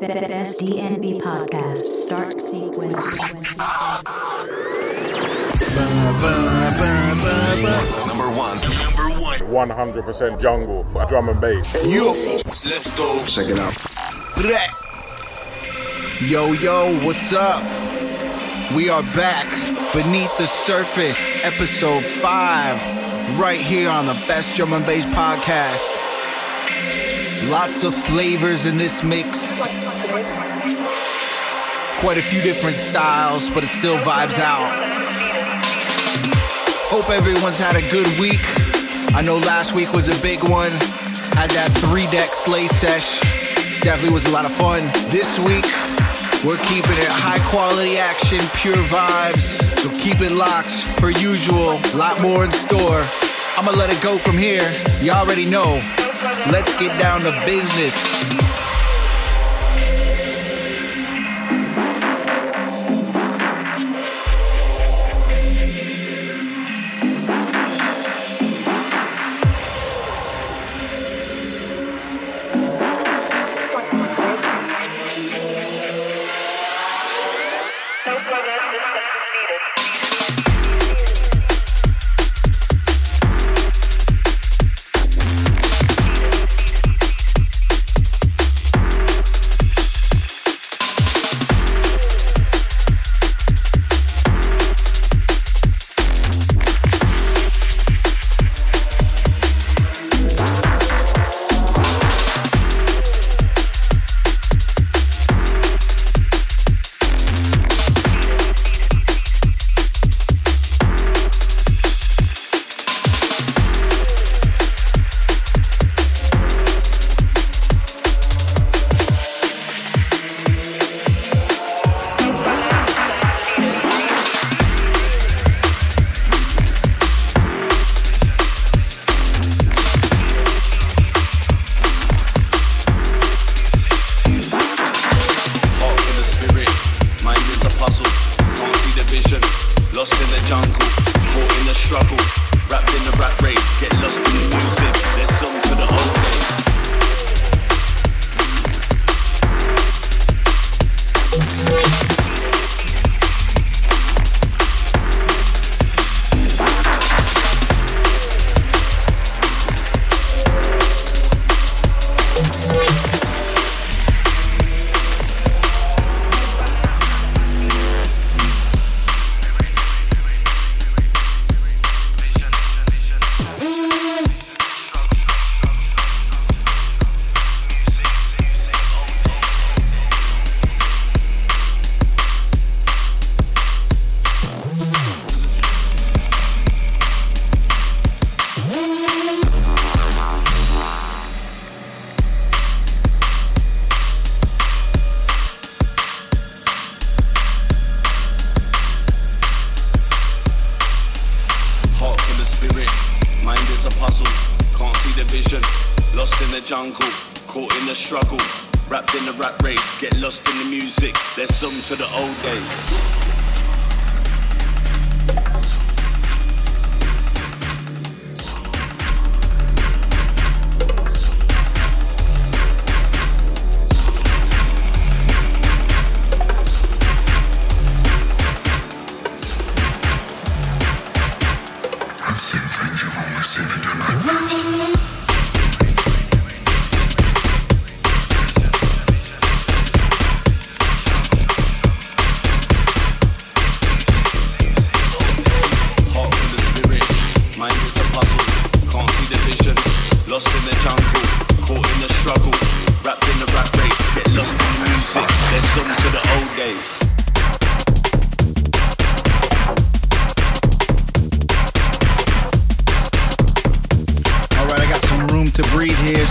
Best DNB podcast start sequence. Number one. Number one. 100% jungle, drum and bass. Yo. Let's go. Check it out. Yo, yo, what's up? We are back beneath the surface, episode five, right here on the Best Drum and Bass podcast. Lots of flavors in this mix. Quite a few different styles, but it still vibes out. Hope everyone's had a good week. I know last week was a big one. Had that three deck slay sesh. Definitely was a lot of fun. This week, we're keeping it high quality action, pure vibes. So keep it locked, per usual. Lot more in store. I'ma let it go from here. You already know. Let's get down to business.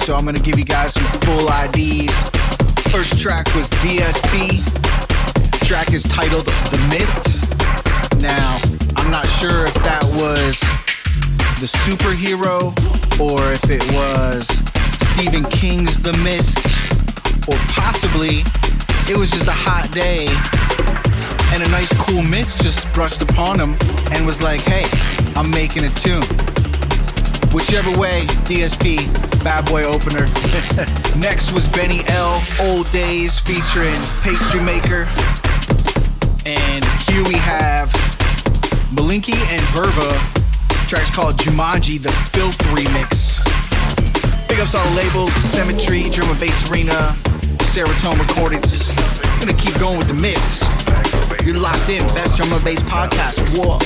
DSP, And here we have Malinky and Verva. Track's called Jumanji, the Filth Remix. Big ups all the labels, Symmetry, Drum Bass Arena, Serotonin Recordings. I'm gonna keep going with the mix. You're locked in, best drum bass podcast. Whoa.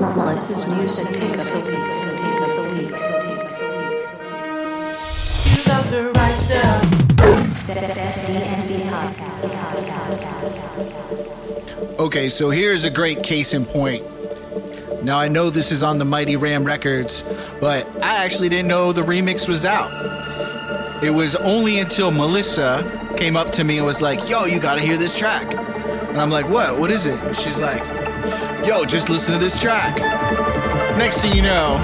Melissa's music pick of the week. Okay, so here's a great case in point. Now I know this is on the Mighty Ram Records, but I actually didn't know the remix was out. It was only until Melissa came up to me and was like, "Yo, you gotta hear this track," and I'm like, "What? What is it?" And she's like, "Yo, just listen to this track." Next thing you know,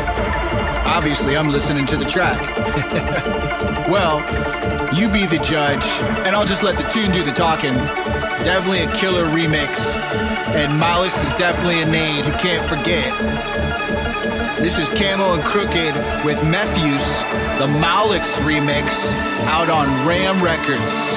obviously I'm listening to the track. well, you be the judge, and I'll just let the tune do the talking. Definitely a killer remix, and Malix is definitely a name you can't forget. This is Camo and Krooked with Mefjus, the Malix remix, out on Ram Records.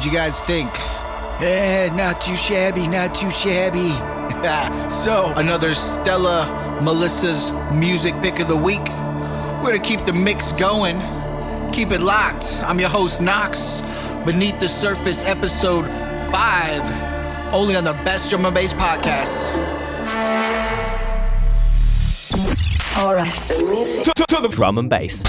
What'd you guys think? Eh, not too shabby, not too shabby. so another Stella Melissa's music pick of the week. We're gonna keep the mix going. Keep it locked. I'm your host Knox. Beneath the Surface, episode five, only on the Best Drum and Bass podcast. Drum and bass.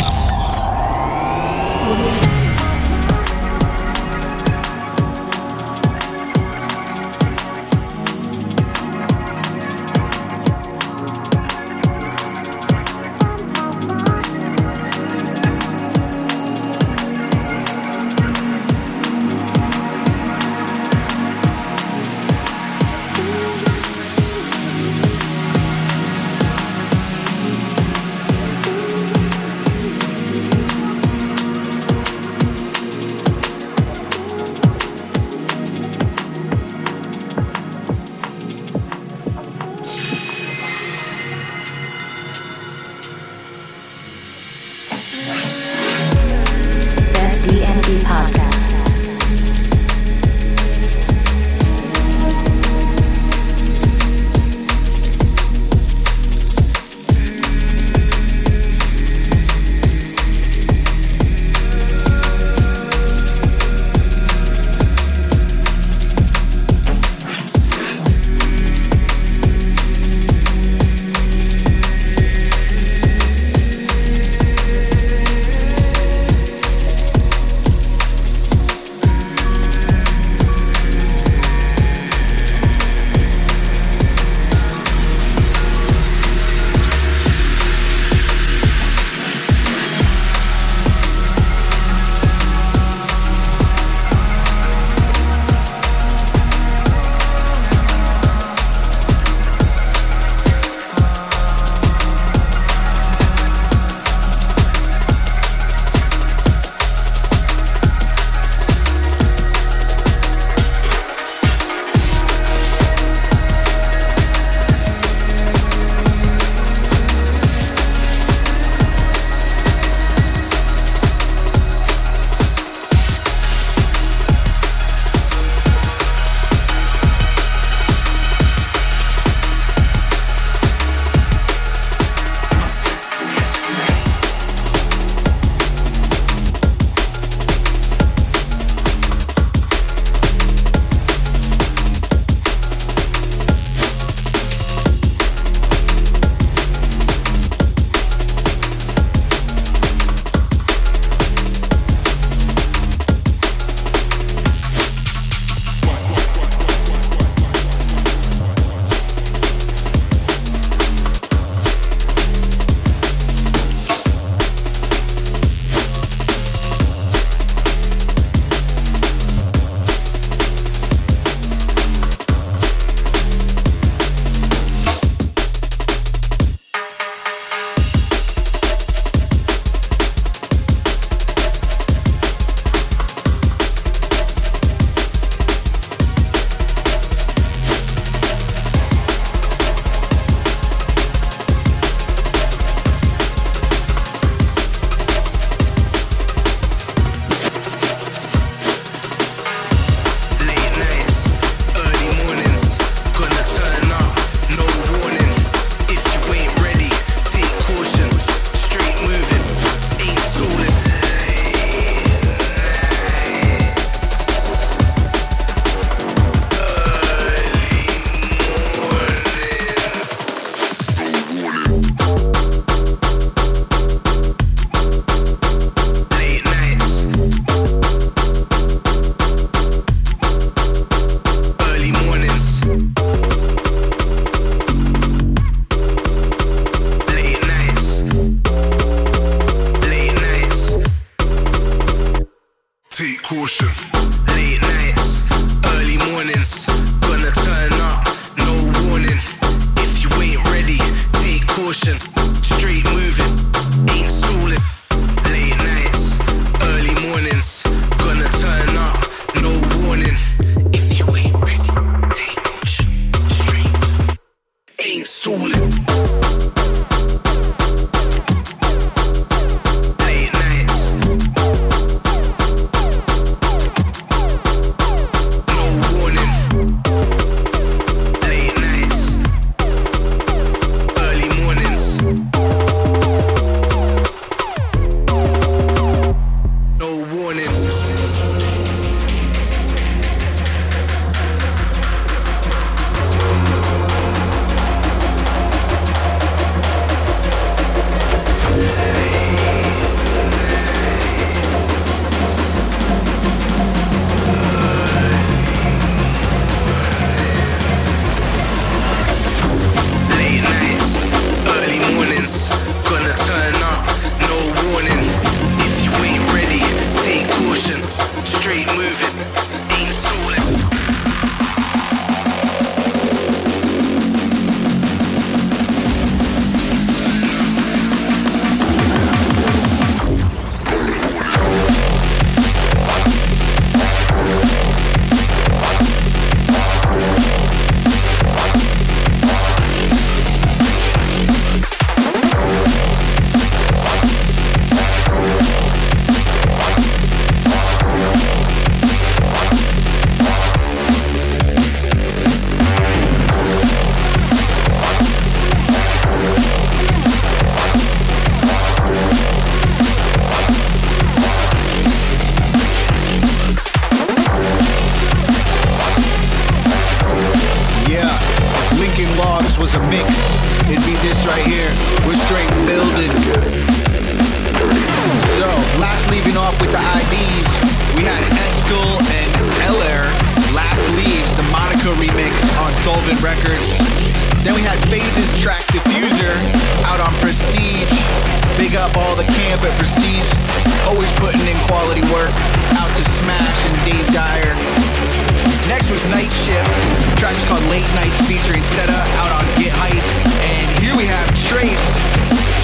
Night Shift. The track is called Late Nights featuring Seta out on Get Hype. And here we have Trace.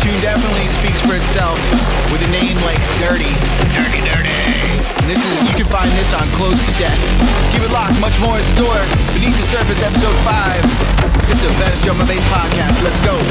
Tune definitely speaks for itself with a name like Dirty. Dirty, dirty. And this is you can find this on Close to Death. Keep it locked, much more in store. Beneath the Surface, episode 5. This is the best drum and bass podcast. Let's go.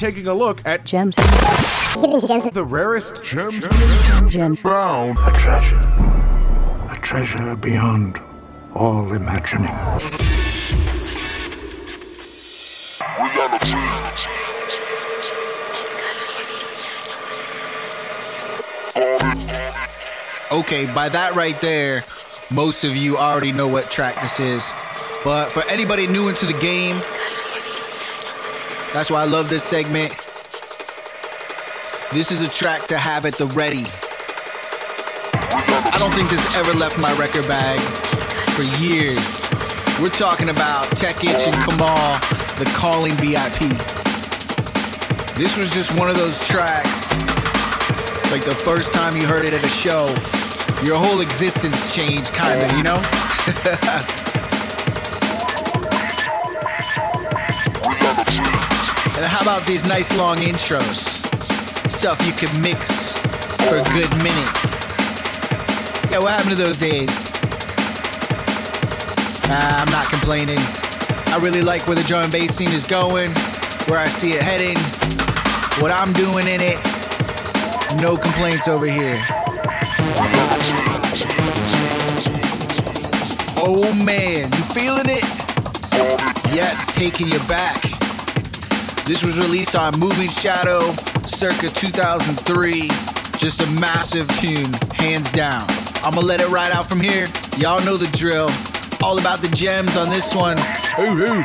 Taking a look at Gems. the rarest gems Gems. found. A treasure. A treasure beyond all imagining. Okay, by that right there, most of you already know what track this is. But for anybody new into the game, that's why I love this segment. This is a track to have at the ready. I don't think this ever left my record bag for years. We're talking about Tech Itch and Kemal, the Calling VIP. This was just one of those tracks, like the first time you heard it at a show, your whole existence changed, kinda, you know? and how about these nice long intros? Stuff you can mix for a good minute. Yeah, what happened to those days? I'm not complaining. I really like where the drum and bass scene is going, where I see it heading, what I'm doing in it. No complaints over here. Oh man, you feeling it? Yes, taking you back. This was released on Moving Shadow circa 2003. Just a massive tune, hands down. I'm gonna let it ride out from here. Y'all know the drill. All about the gems on this one. Ooh, ooh.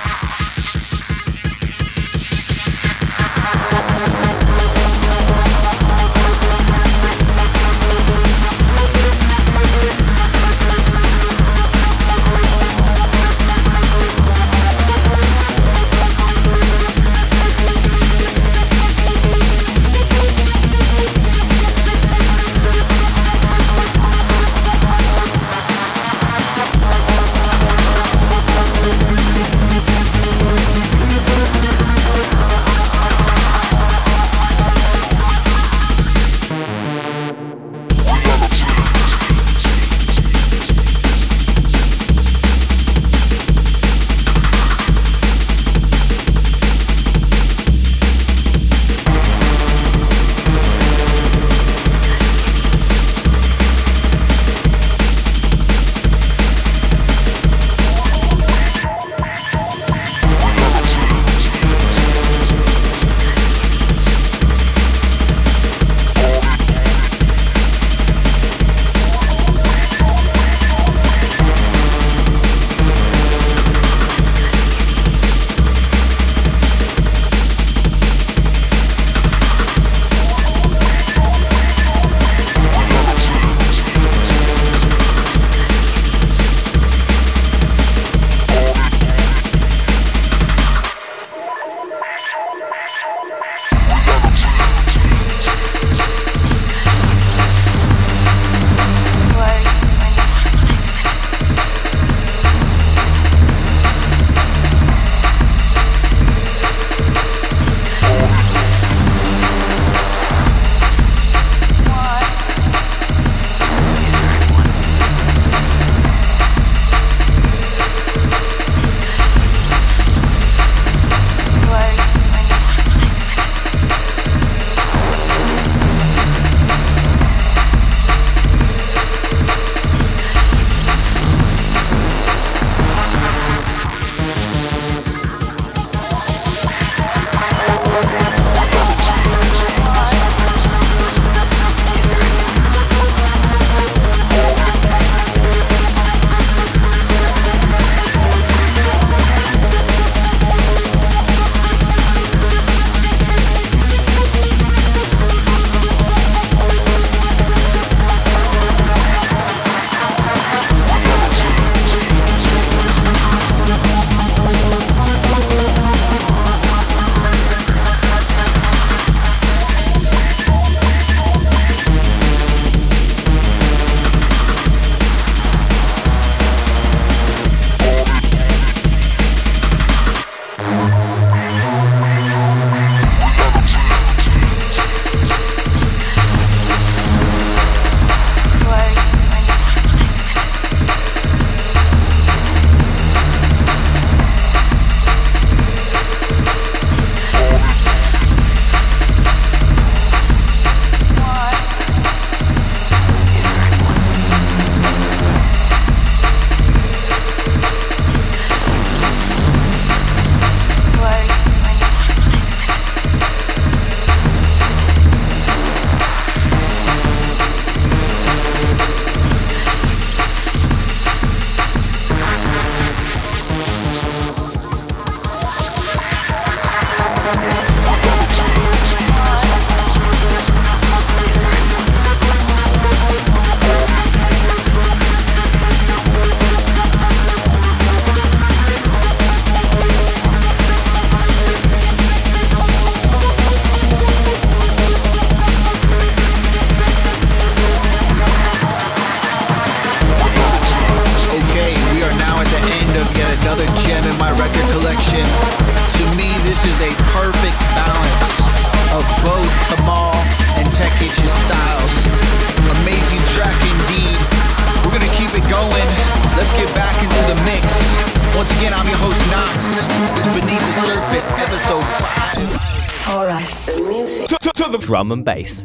Drum and bass.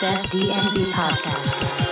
Best DNB podcast.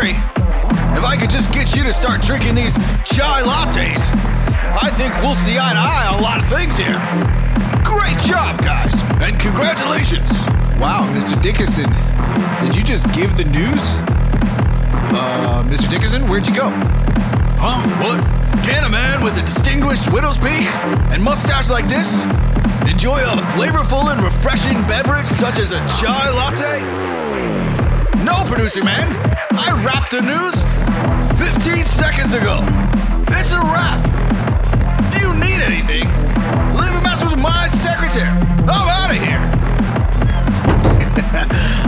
If I could just get you to start drinking these chai lattes, I think we'll see eye to eye on a lot of things here. Great job, guys, and congratulations. Wow, Mr. Dickinson, did you just give the news? Uh, Mr. Dickinson, where'd you go? Huh? What? Can a man with a distinguished widow's peak and mustache like this enjoy a flavorful and refreshing beverage such as a chai latte? No, producer man. I wrapped the news 15 seconds ago. It's a wrap. If you need anything, leave a message with my secretary. I'm out of here.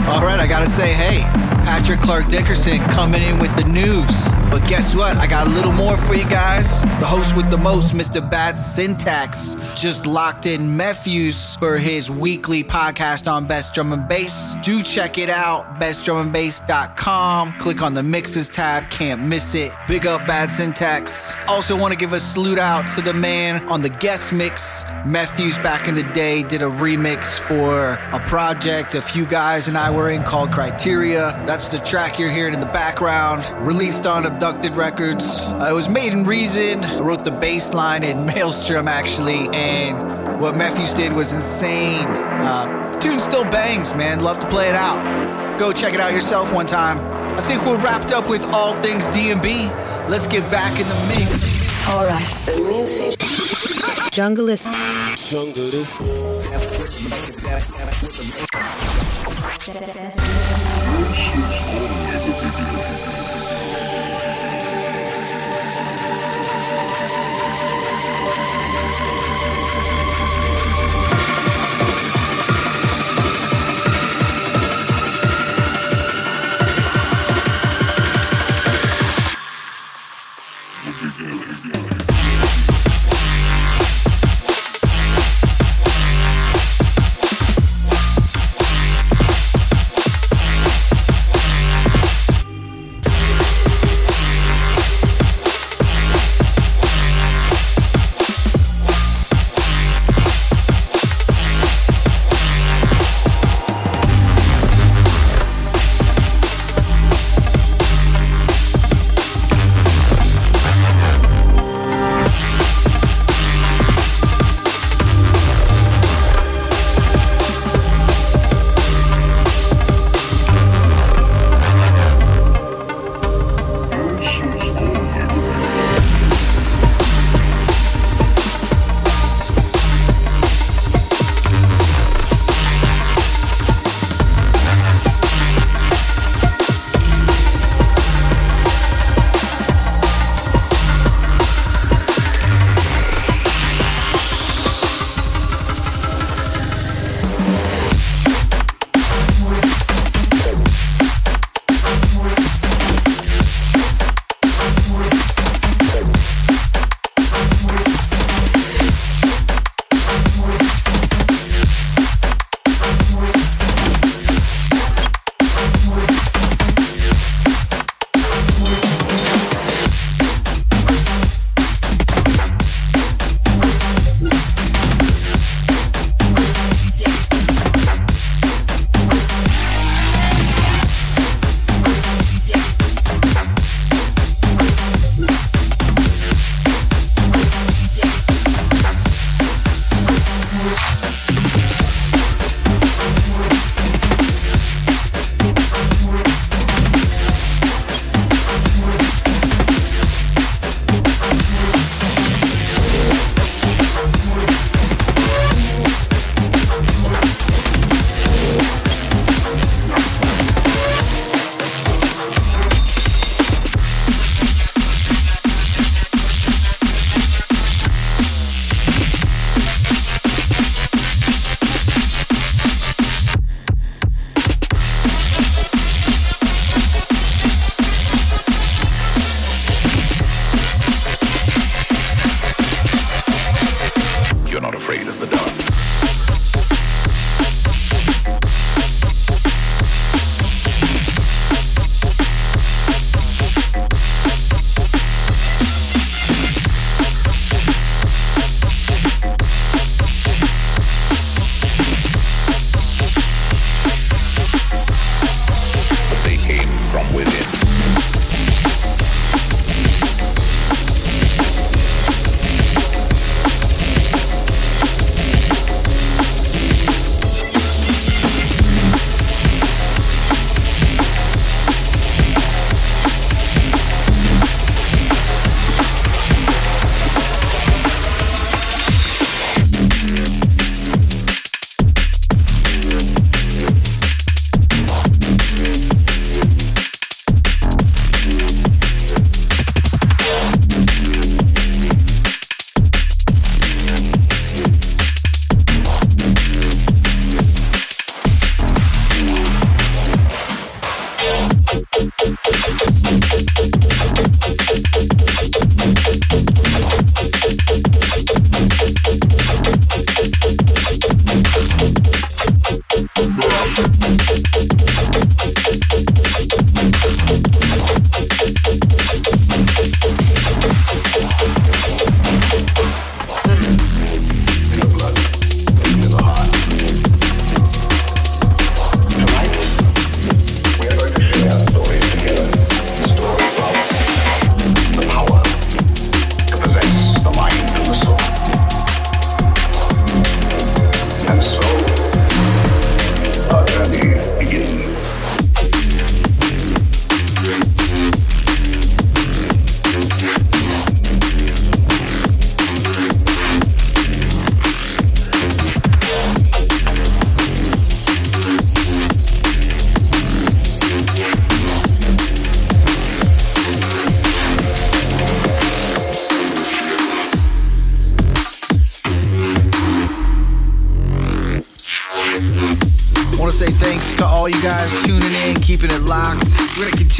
All right, I gotta say, hey, Patrick Clark Dickerson coming in with the news. But guess what? I got a little more for you guys. The host with the most, Mr. Bad Syntax, just locked in Matthews for his weekly podcast on Best Drum and Bass. Do check it out, bestdrumandbass.com. Click on the mixes tab, can't miss it. Big up Bad Syntax. Also want to give a salute out to the man on the guest mix. Matthews back in the day did a remix for a project a few guys and I were in called Criteria. That's the track you're hearing in the background. Released on Abducted Records. Uh, it was made in Reason. I wrote the bass line in Malström actually, and what Matthews did was insane. Uh, tune still bangs, man. Love to play it out. Go check it out yourself one time. I think we're wrapped up with all things DNB. Let's get back in the mix. Alright, the music. Junglist. The best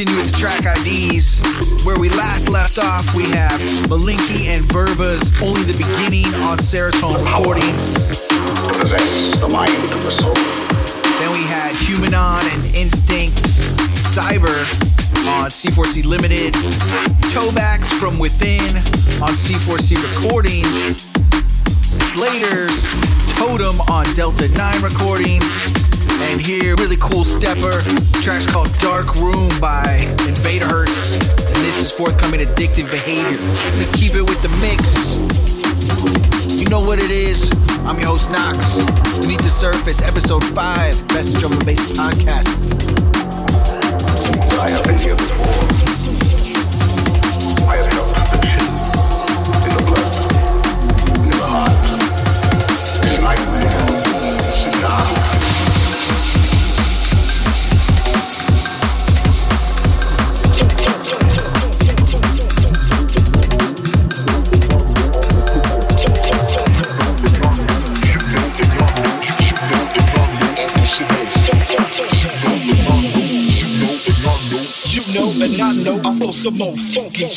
continue with the track IDs. Where we last left off, we have Malinky and Verba's Only the Beginning on Serotonin Recordings. The mind of the soul. Then we had Humanon and Instinct Cyber on C4C Limited. Toebacks from Within on C4C Recordings. Slater's Totem on Delta 9 Recordings. And here, really cool stepper. Track's called Dark Room by Invader Hertz. And this is forthcoming Addictive Behavior. We keep it with the mix. You know what it is. I'm your host, Knox. Meet the Surface, Episode 5, Best Drum and Bass Podcast. I have been here before. Some more funky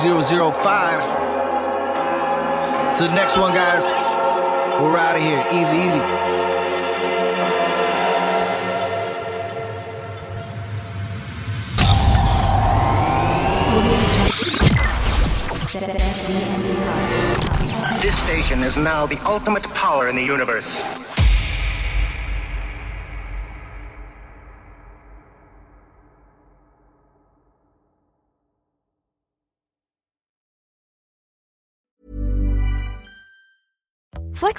BTS005. To the next one, guys. We're out of here. Easy, easy. This station is now the ultimate power in the universe.